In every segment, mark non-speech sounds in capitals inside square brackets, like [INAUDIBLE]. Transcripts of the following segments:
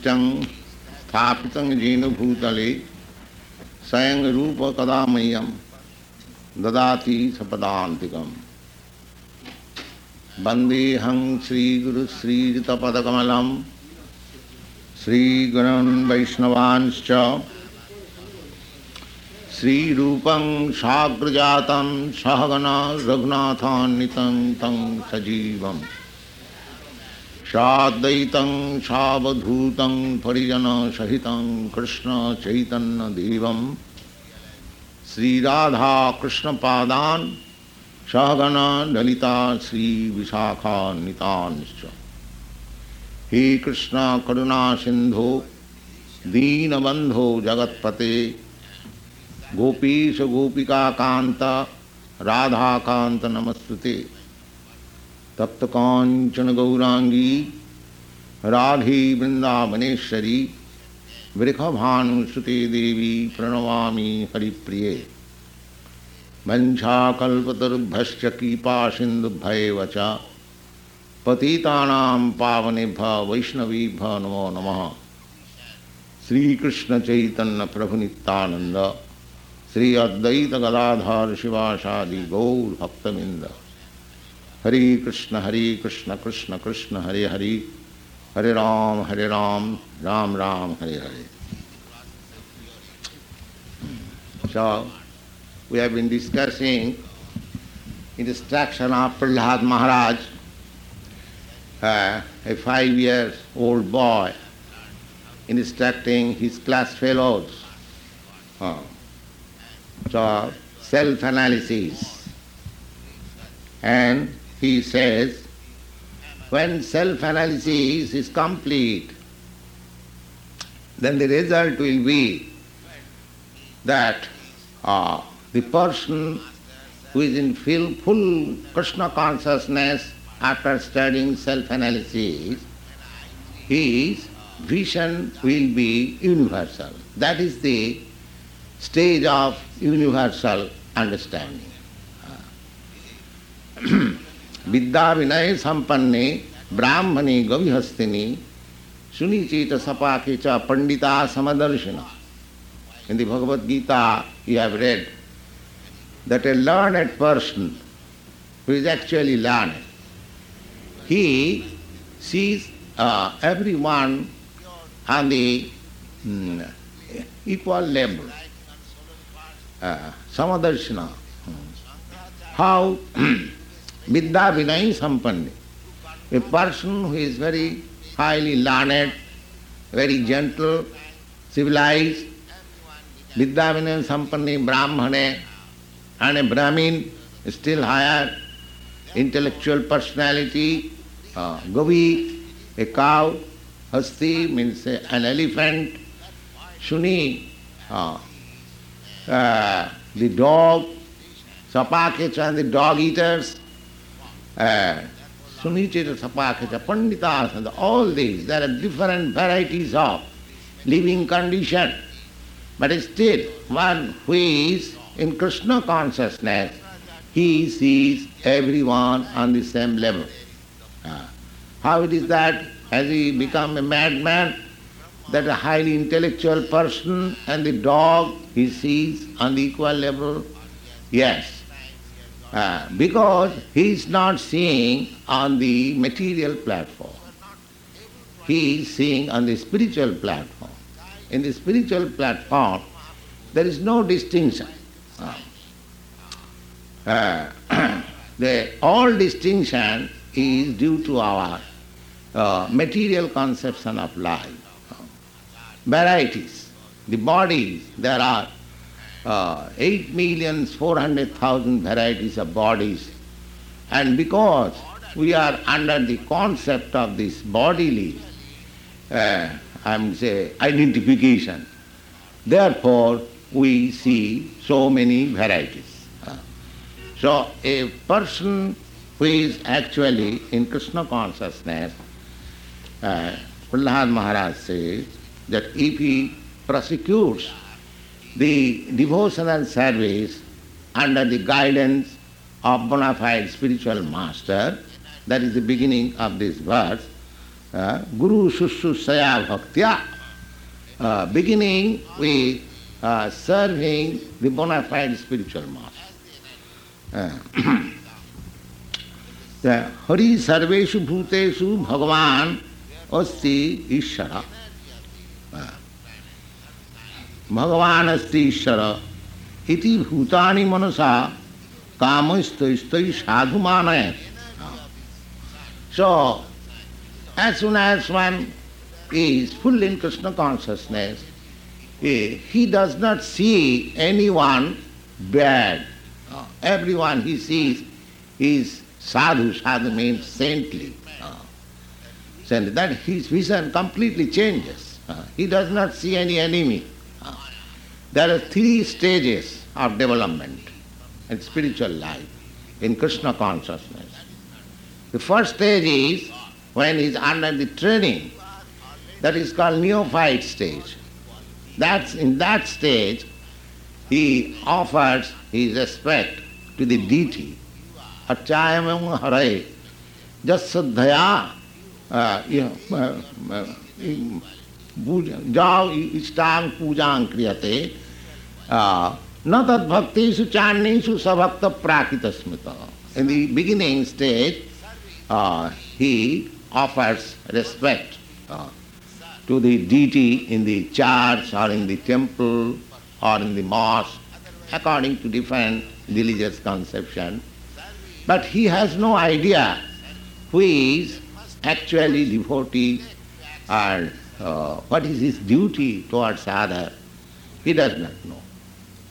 कृष्णमीष्टं स्थापितं येन भूतले स्वयं रूप कदा मह्यं ददाति सपदान्तिकम् वन्देऽहं श्रीगुरुश्रीयुतपदकमलं श्रीगुरुन् वैष्णवांश्च, श्रीरूपं साग्रजातं सहगना रघुनाथान्वितं तं सजीवम्। साद्वैतं सावधूतं परिजनसहितं, कृष्णचैतन्यदेवं। श्रीराधाकृष्णपादान् सहगना ललिता श्रीविशाखान्वितांश्च। हे कृष्ण करुणा सिन्धो दीनबन्धो जगत्पते। गोपीश गोपिकान्त राधाकान्त नमस्तुते तप्तकाञ्चनगौराङ्गी राधी वृंदावनेश्वरी, वृखभानुसुते देवी प्रणवामी हरिप्रिये। वञ्छाकल्पतरुभ्यश्च कृपासिन्धुभ्यैव च। पतिता पावनेभ्यः वैष्णवीभ्यः नमो चैतन्य प्रभुनितानंद श्री शिवाशादि गौर भक्तमिंद हरे कृष्ण हरे कृष्ण कृष्ण कृष्ण हरे हरे हरे राम हरे Ram Ram Ram Hare Hare So, we have been discussing instruction of Prahlad Maharaj, uh, a five years old boy, instructing his class fellows. Uh, so, self-analysis. And he says, when self-analysis is complete, then the result will be that uh, the person who is in full, full Krishna consciousness after studying self-analysis, his vision will be universal. That is the stage of universal understanding. [CLEARS THROAT] विद्या विनय संपन्ने, ब्राह्मणे गविहस्तिनी सुनीचे च सपाके च पंडिता समदर्शिन। In the Bhagavad Gita you have read that a learned person who is actually learn he sees everyone on the equal level समदर्शिन how Vidya Vinay Sampanni. A person who is very highly learned, very gentle, civilized, Vidya Vinay Sampanni Brahmane, and a Brahmin, still higher, intellectual personality, uh, Gavi, a cow, Hasti means an elephant, Shuni, uh, uh, the dog, Sapakecha and the dog eaters, uh, Sunichita Sapakecha, Panditas, and all these, there are different varieties of living condition. But still, one who is in Krishna consciousness, he sees everyone on the same level. Uh, how it is that has he become a madman, that a highly intellectual person and the dog he sees on the equal level? Yes. Uh, because he is not seeing on the material platform. He is seeing on the spiritual platform. In the spiritual platform, there is no distinction. Uh, [CLEARS THROAT] the all distinction is due to our uh, material conception of life. Varieties. The bodies, there are uh, 8 million 400,000 varieties of bodies. And because we are under the concept of this bodily, uh, I'm say, identification, therefore we see so many varieties. Uh, so a person who is actually in Krishna consciousness, uh, Prahlad Maharaj says that if he prosecutes the devotional service under the guidance of bona fide spiritual master, that is the beginning of this verse, uh, Guru Shushushaya Bhaktya, uh, beginning with uh, serving the bona fide spiritual master. Uh, Hari Sarveshu Bhuteshu Bhagavan Asti Ishara. भगवान अस्ति ईश्वर इति भूतानि मनसा कामस्तै साधु मानय So, as soon as one is full in Krishna consciousness, he, he does not see anyone bad. Everyone he sees is sadhu. Sadhu means saintly. So that his vision completely changes. He does not see any enemy. There are three stages of development in spiritual life, in Krishna consciousness. The first stage is when he is under the training, that is called neophyte stage. That's in that stage he offers his respect to the deity. Achayamam haray jasadhaya जाओ uh, uh, uh, इष्टांग पूजांग क्रियते न तद भक्तिषु चान्येषु सभक्त प्राकृत स्मृत in the beginning stage he offers respect uh, to the deity in the church or in the temple or in the mosque according to different religious conception. But he has no idea who is actually devotee and uh, what is his duty towards other. He does not know.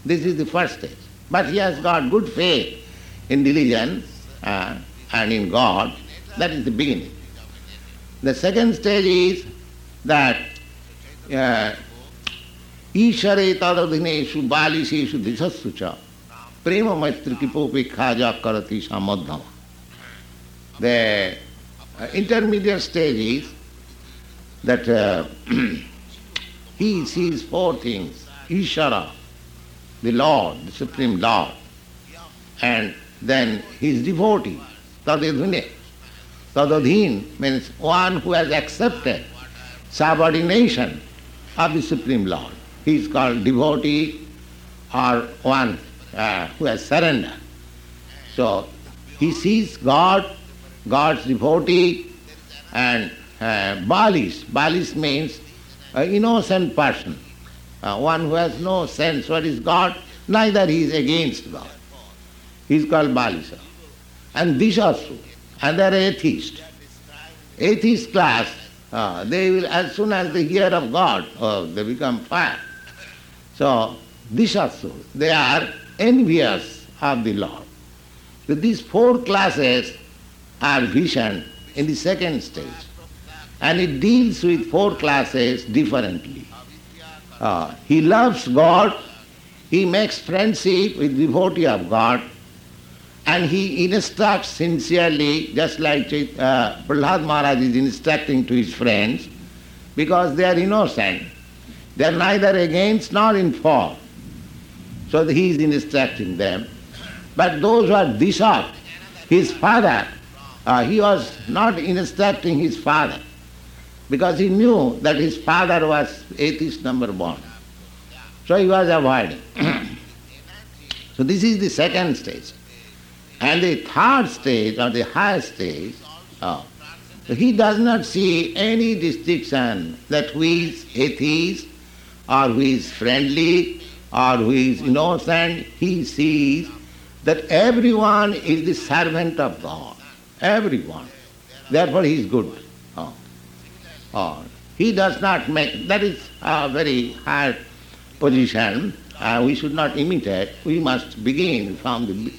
This is the first stage. But he has got good faith in religion uh, and in God. That is the beginning. The second stage is that ईश्वरे तदधिनेशु बालिशेषु दिशस्सु च प्रेम मैत्री कृपोपेक्षा जा करती sammadhama. The uh, intermediate stage is that uh, [CLEARS THROAT] he sees four things. Ishara, the Lord, the Supreme Lord, and then his devotee, Tadadhune. Tadadhin means one who has accepted subordination of the Supreme Lord. He is called devotee or one uh, who has surrendered. So he sees God, God's devotee, and uh, Balis. Balis means an innocent person, uh, one who has no sense what is God, neither he is against God. He is called Balisa. And Dishasu, and they are atheists. Atheist class, uh, they will, as soon as they hear of God, oh, they become fire. So, Dishasu, they are envious of the Lord. So these four classes are vision in the second stage. And it deals with four classes differently. Uh, he loves God, he makes friendship with devotee of God, and he instructs sincerely, just like uh, Prahlad Maharaj is instructing to his friends, because they are innocent. They are neither against nor in for. So he is instructing them. But those who are dishonored, his father, uh, he was not instructing his father because he knew that his father was atheist number one. So he was avoiding. [CLEARS THROAT] so this is the second stage. And the third stage, or the highest stage, oh, he does not see any distinction that who is atheist or who is friendly or who is innocent. He sees that everyone is the servant of God. Everyone. Therefore he is good. Or he does not make, that is a very high position. Uh, we should not imitate. We must begin from the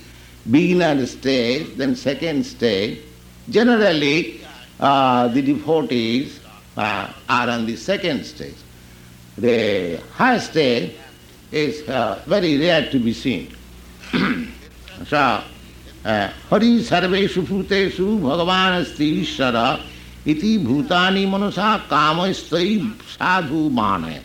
beginner stage, then second stage. Generally, uh, the devotees uh, are on the second stage. The high stage is uh, very rare to be seen. [CLEARS THROAT] so, uh, Hari Sarveshu Bhuteshu Bhagavan Asti Ishvara iti bhutani manasa kamastai sadhu manaya.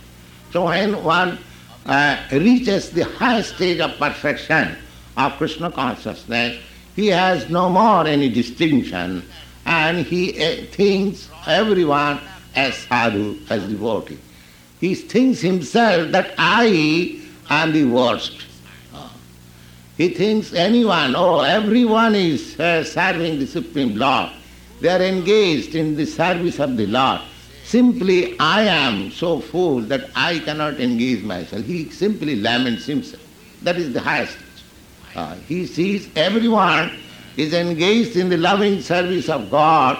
So when one uh, reaches the highest stage of perfection of Krishna consciousness, he has no more any distinction and he uh, thinks everyone as sadhu, as devotee. He thinks himself that I am the worst. He thinks anyone, oh, everyone is uh, serving the Supreme Lord. They are engaged in the service of the Lord. Simply, I am so full that I cannot engage myself. He simply laments himself. That is the highest. Uh, he sees everyone is engaged in the loving service of God,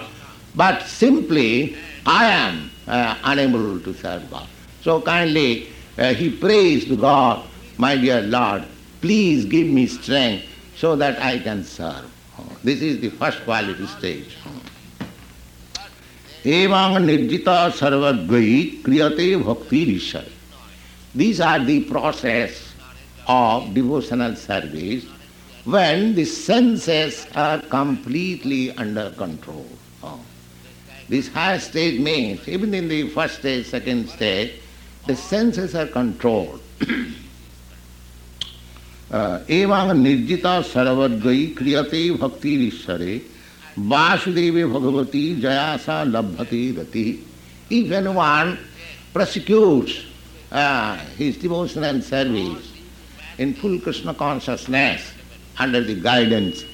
but simply I am uh, unable to serve God. So kindly uh, he prays to God, my dear Lord, please give me strength so that I can serve. This is the first quality stage. Evang nirjita sarvadvai kriyate bhakti rishar. These are the process of devotional service when the senses are completely under control. Oh. This higher stage means, even in the first stage, second stage, the senses are controlled. एवं निर्जिता सर्वद्वयी क्रियते भक्ति ईश्वरे Vasudevi Bhagavati Jayasa Labhati Rati. If anyone prosecutes uh, his devotion and service in full Krishna consciousness under the guidance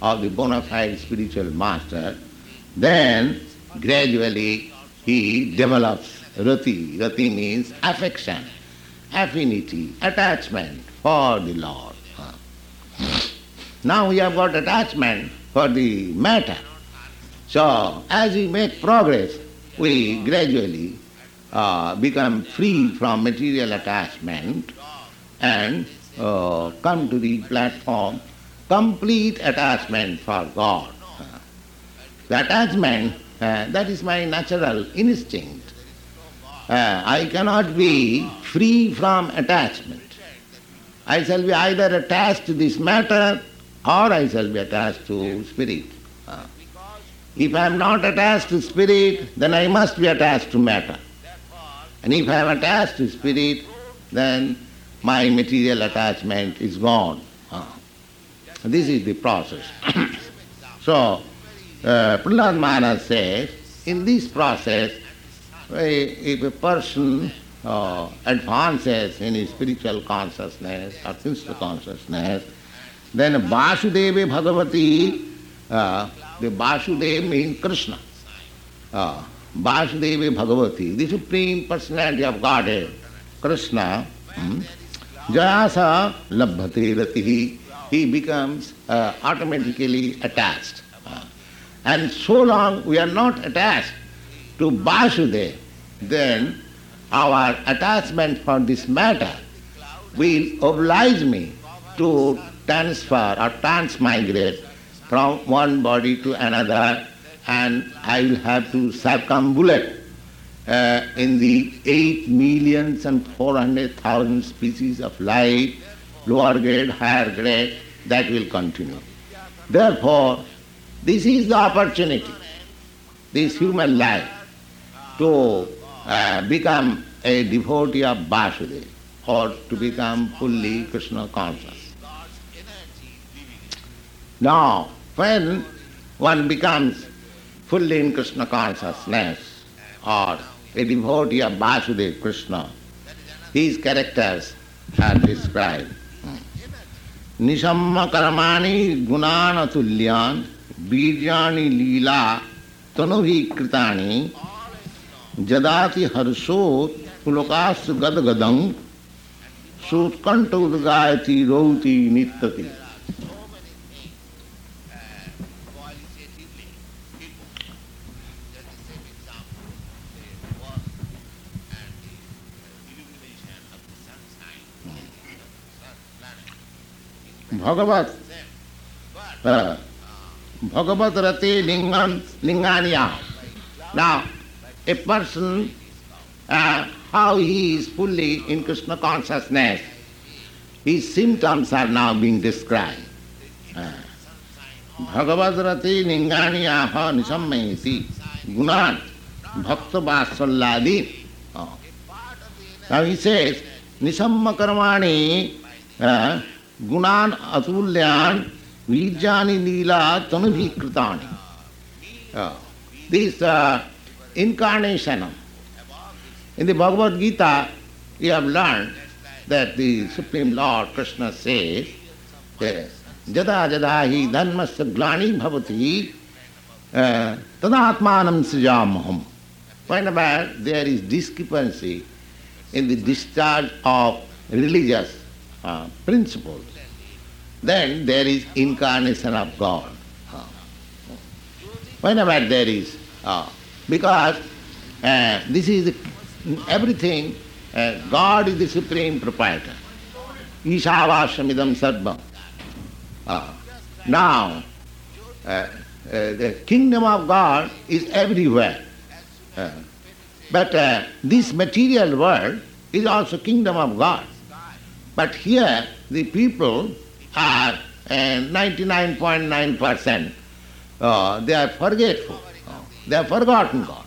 of the bona fide spiritual master, then gradually he develops rati. Rati means affection, affinity, attachment for the Lord. Now we have got attachment for the matter. So as we make progress, we gradually uh, become free from material attachment and uh, come to the platform complete attachment for God. The attachment, uh, that is my natural instinct. Uh, I cannot be free from attachment. I shall be either attached to this matter or I shall be attached to spirit. Uh, if I am not attached to spirit, then I must be attached to matter. And if I am attached to spirit, then my material attachment is gone. Uh, this is the process. [COUGHS] so, uh, Prahlad Maharaj says, in this process, if a person uh, advances in his spiritual consciousness or Krishna consciousness, then Vasudeva Bhagavati, uh, the Vasudeva means Krishna. Uh, Vasudeva Bhagavati, the Supreme Personality of Godhead, Krishna, hmm, Jayasa Ratihi, he becomes uh, automatically attached. Uh, and so long we are not attached to Vasudeva, then our attachment for this matter will oblige me to transfer or transmigrate from one body to another and I will have to circumambulate uh, in the 8 millions and 400,000 species of life, lower grade, higher grade, that will continue. Therefore, this is the opportunity, this human life, to uh, become a devotee of Vasudeva or to become fully Krishna conscious. Now, when one becomes fully in Krishna consciousness or a devotee of Vasudeva Krishna, his characters are described. निशम्म कर्माणि गुणान तुल्यान बीजानि लीला तनुभीकृतानि जदाति हर्षोत पुलकाश गदगदं सोत्कंठ उद्गायति रौति नित्यति भगवत। भगवत रति लिंगन लिंगानिया। ना a person how he is fully in Krishna consciousness he symptoms are now being describe भगवत रति लिंगानिया निशमी गुणान भक्त बात्सल्यादी Now he says, Nisamma Karmani, गुणान अतुल्यान वीरजानी लीला तनुभि कृतानी this incarnation in the Bhagavad Gita you have learn that the supreme lord Krishna says जदा जदा ही धर्म से ग्लानी भवती तदात्मान सृजाम हम point about there is discrepancy in the discharge of religious uh, principles, then there is incarnation of God. Uh, whenever there is, uh, because uh, this is everything, uh, God is the supreme proprietor. Ishavashamidam sarvam. Uh, now, uh, the kingdom of God is everywhere. But this material world is also kingdom of God. But here the people are 99.9%. Uh, they are forgetful. They have forgotten God.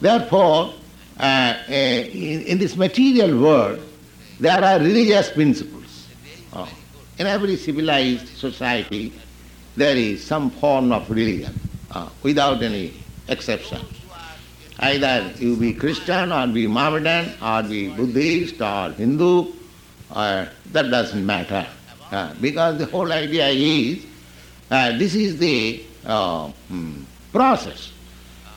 Therefore, uh, in, in, this material world, there are religious principles. Uh, in every civilized society, there is some form of religion, uh, without any exception. Either you be Christian or be Mohammedan or be Buddhist or Hindu, or that doesn't matter. Uh, because the whole idea is uh, this is the uh, hmm, process.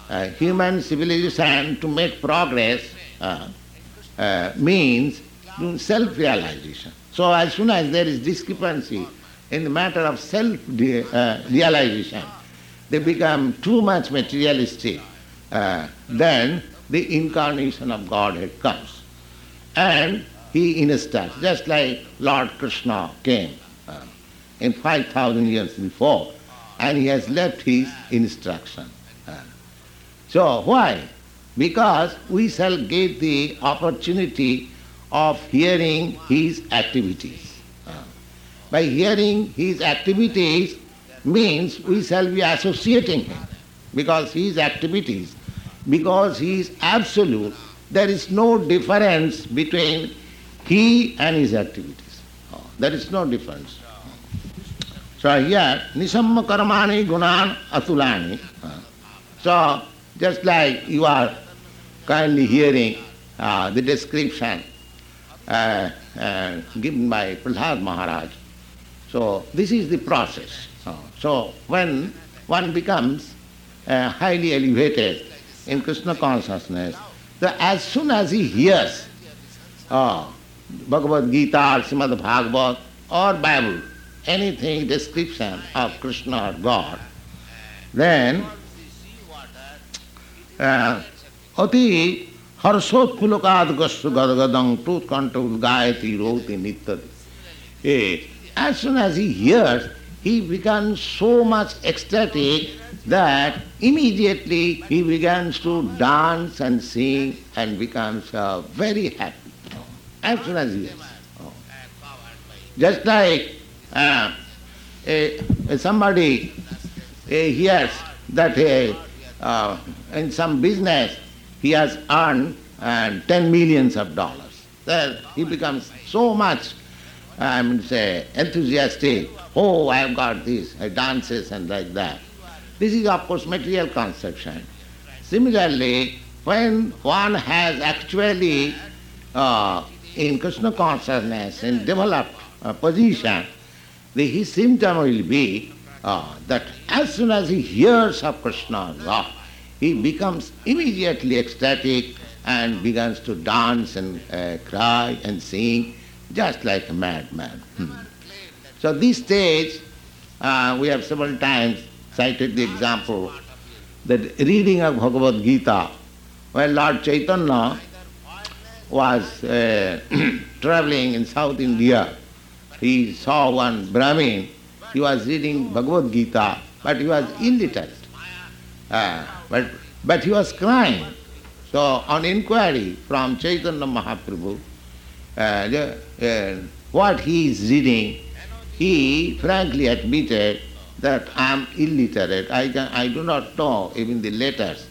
Uh, human civilization to make progress uh, uh, means self-realization. So as soon as there is discrepancy in the matter of self-realization, they become too much materialistic. then the incarnation of Godhead comes. And he instructs, just like Lord Krishna came uh, in 5,000 years before, and he has left his instruction. Uh, so why? Because we shall get the opportunity of hearing his activities. Uh, by hearing his activities means we shall be associating him because his activities, because he is absolute, there is no difference between he and his activities. Oh, there is no difference. So here, nisamma karmani gunan atulani. So, just like you are kindly hearing uh, the description uh, uh, given by Prahlad Maharaj. So, this is the process. so, when one becomes uh, highly elevated in Krishna consciousness, the, as soon as he hears uh, Bhagavad Gita or Srimad Bhagavat or Bible, anything description of Krishna or God, then अति हर्षोत्फुलकाद गस्व गदगदं टूत्कंठ उद्गायति रोति नित्यति As soon as he hears, he becomes so much ecstatic that immediately he begins to dance and sing and becomes uh, very happy Oh. Just like uh, a, somebody uh, hears that uh, in some business he has earned uh, 10 millions of dollars. Then he becomes so much, I mean, say, enthusiastic. Oh, I have got this, I dances and like that. This is, of course, material conception. Similarly, when one has actually uh, in Krishna consciousness, in developed position, the, his symptom will be uh, that as soon as he hears of Krishna, God, he becomes immediately ecstatic and begins to dance and uh, cry and sing just like a madman. Hmm. So this stage, uh, we have several times cited the example that reading of Bhagavad Gita, when Lord Chaitanya was uh, [CLEARS THROAT] traveling in South India, he saw one Brahmin, he was reading Bhagavad Gita, but he was illiterate. Uh, but, but he was crying. So on inquiry from Chaitanya Mahaprabhu, uh, uh, what he is reading, he frankly admitted that I am illiterate. I, can, I do not know even the letters.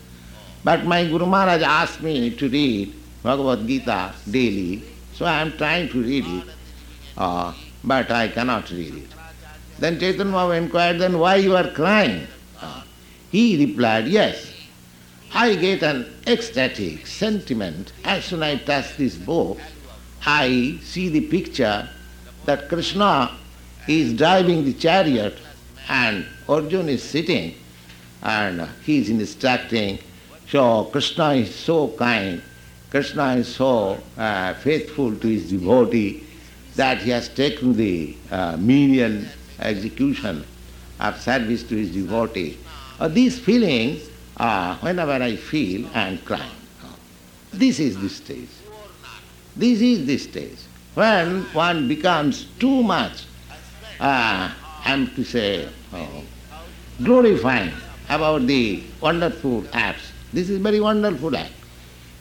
But my Guru Maharaj asked me to read Bhagavad Gita daily, so I am trying to read it, uh, but I cannot read it. Then Chaitanya Mahaprabhu inquired, then why you are crying? Uh, He replied, Yes, I get an ecstatic sentiment as soon as I touch this book. I see the picture that Krishna is driving the chariot and Arjuna is sitting and he is instructing. So Krishna is so kind, Krishna is so uh, faithful to his devotee that he has taken the uh, menial execution of service to his devotee. Uh, these feelings, uh, whenever I feel, I am crying. This is the stage. This is the stage. When one becomes too much, uh, I am to say, oh, glorifying about the wonderful acts. This is very wonderful act.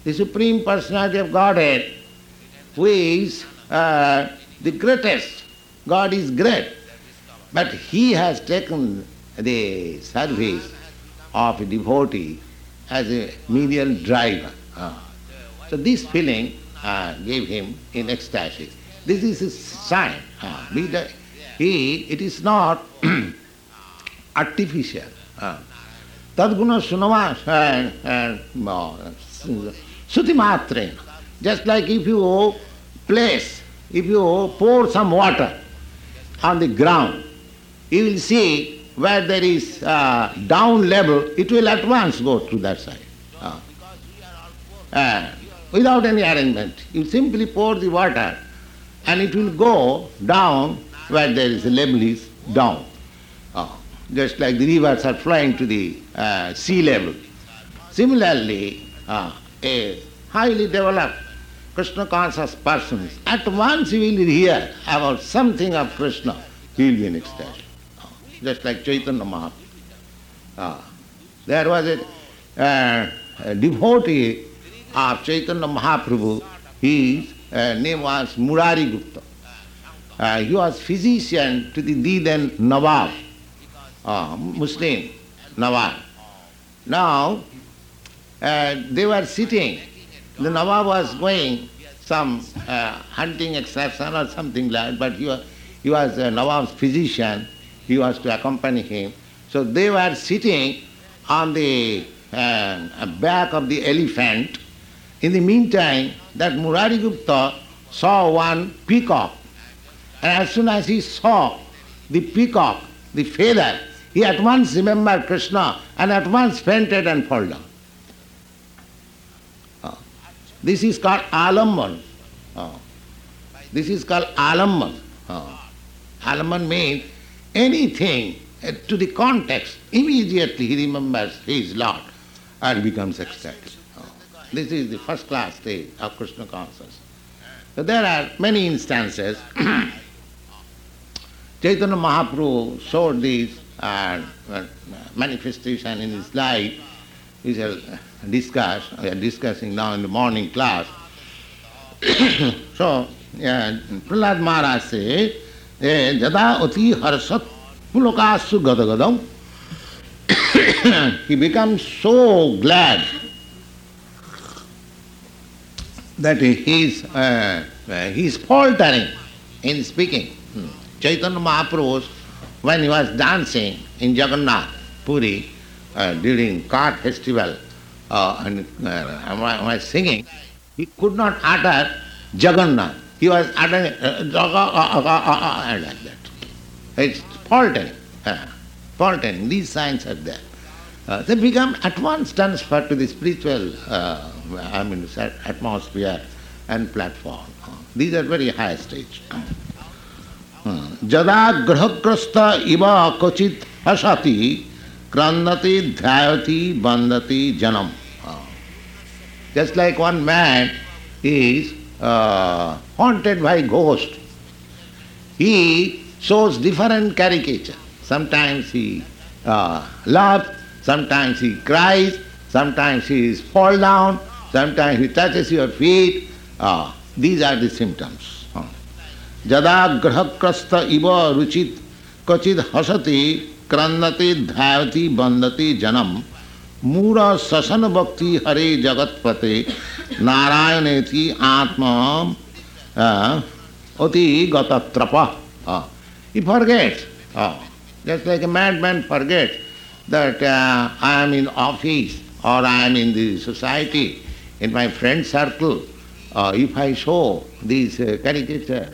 The Supreme Personality of Godhead, who is uh, the greatest, God is great, but He has taken the service of a devotee as a menial driver. Uh, so this feeling uh, gave him in ecstasy. This is a sign. Uh, he, it is not [CLEARS THROAT] artificial. Tadguna sunama suti. Just like if you place, if you pour some water on the ground, you will see where there is uh, down level, it will at once go to that side. Uh, uh, without any arrangement. You simply pour the water and it will go down where there is a level is down. Uh, just like the rivers are flowing to the uh, sea level. Similarly, uh, a highly developed Krishna conscious person, at once he will hear about something of Krishna, he will be in ecstasy. Just like Chaitanya Mahaprabhu. Uh, there was a, uh, a devotee of Chaitanya Mahaprabhu, his uh, name was Murari Gupta. Uh, he was physician to the then Nawab, uh, Muslim Nawab. Now, uh, they were sitting, the Nawab was going some uh, hunting excursion or something like that, but he was, he was uh, Nawab's physician, he was to accompany him. So they were sitting on the uh, back of the elephant. In the meantime, that Murari Gupta saw one peacock and as soon as he saw the peacock, the feather, he at once remembered Krishna and at once fainted and fell down. This is called alamman. Oh. Ah. This is called alamman. Oh. Ah. Alamman means anything to the context, immediately he remembers his Lord and becomes ecstatic. Ah. This is the first class stage of Krishna consciousness. So there are many instances [COUGHS] Chaitanya Mahaprabhu showed this uh, manifestation in his life. We shall discuss, we are discussing now in the morning class. [COUGHS] so, yeah, Prahlad Maharaj says, Jada ati harsat pulokasu gadagadam. [COUGHS] he becomes so glad that he is, uh, he is faltering in speaking. Hmm. Chaitanya Mahaprabhu, when he was dancing in Jagannath, Puri, during cart festival, uh, and uh, was singing, he could not utter Jagannath. He was uttering uh, uh, uh, like that. It's faltering, uh, faltering. These signs are there. Uh, they become at once transferred to the spiritual uh, I mean, atmosphere and platform. These are very high stage. जदा ग्रहग्रस्त इव क्वचित हसति क्रंदति ध्याति बंदती जनम। Just like one man is haunted by ghost he shows different caricature sometimes he love sometimes he cries sometimes he is fall down sometimes he touches your feet these are symptoms जदा ग्रहग्रस्त इव रुचित क्वचि हसती क्रंदते ध्याती बंदते जनम। मूर ससन भक्ति हरे जगतपते। नारायण थी आत्म गत त्रप he forget just like man man forget that I am in office और I am in the society in my friend circle if I show this caricature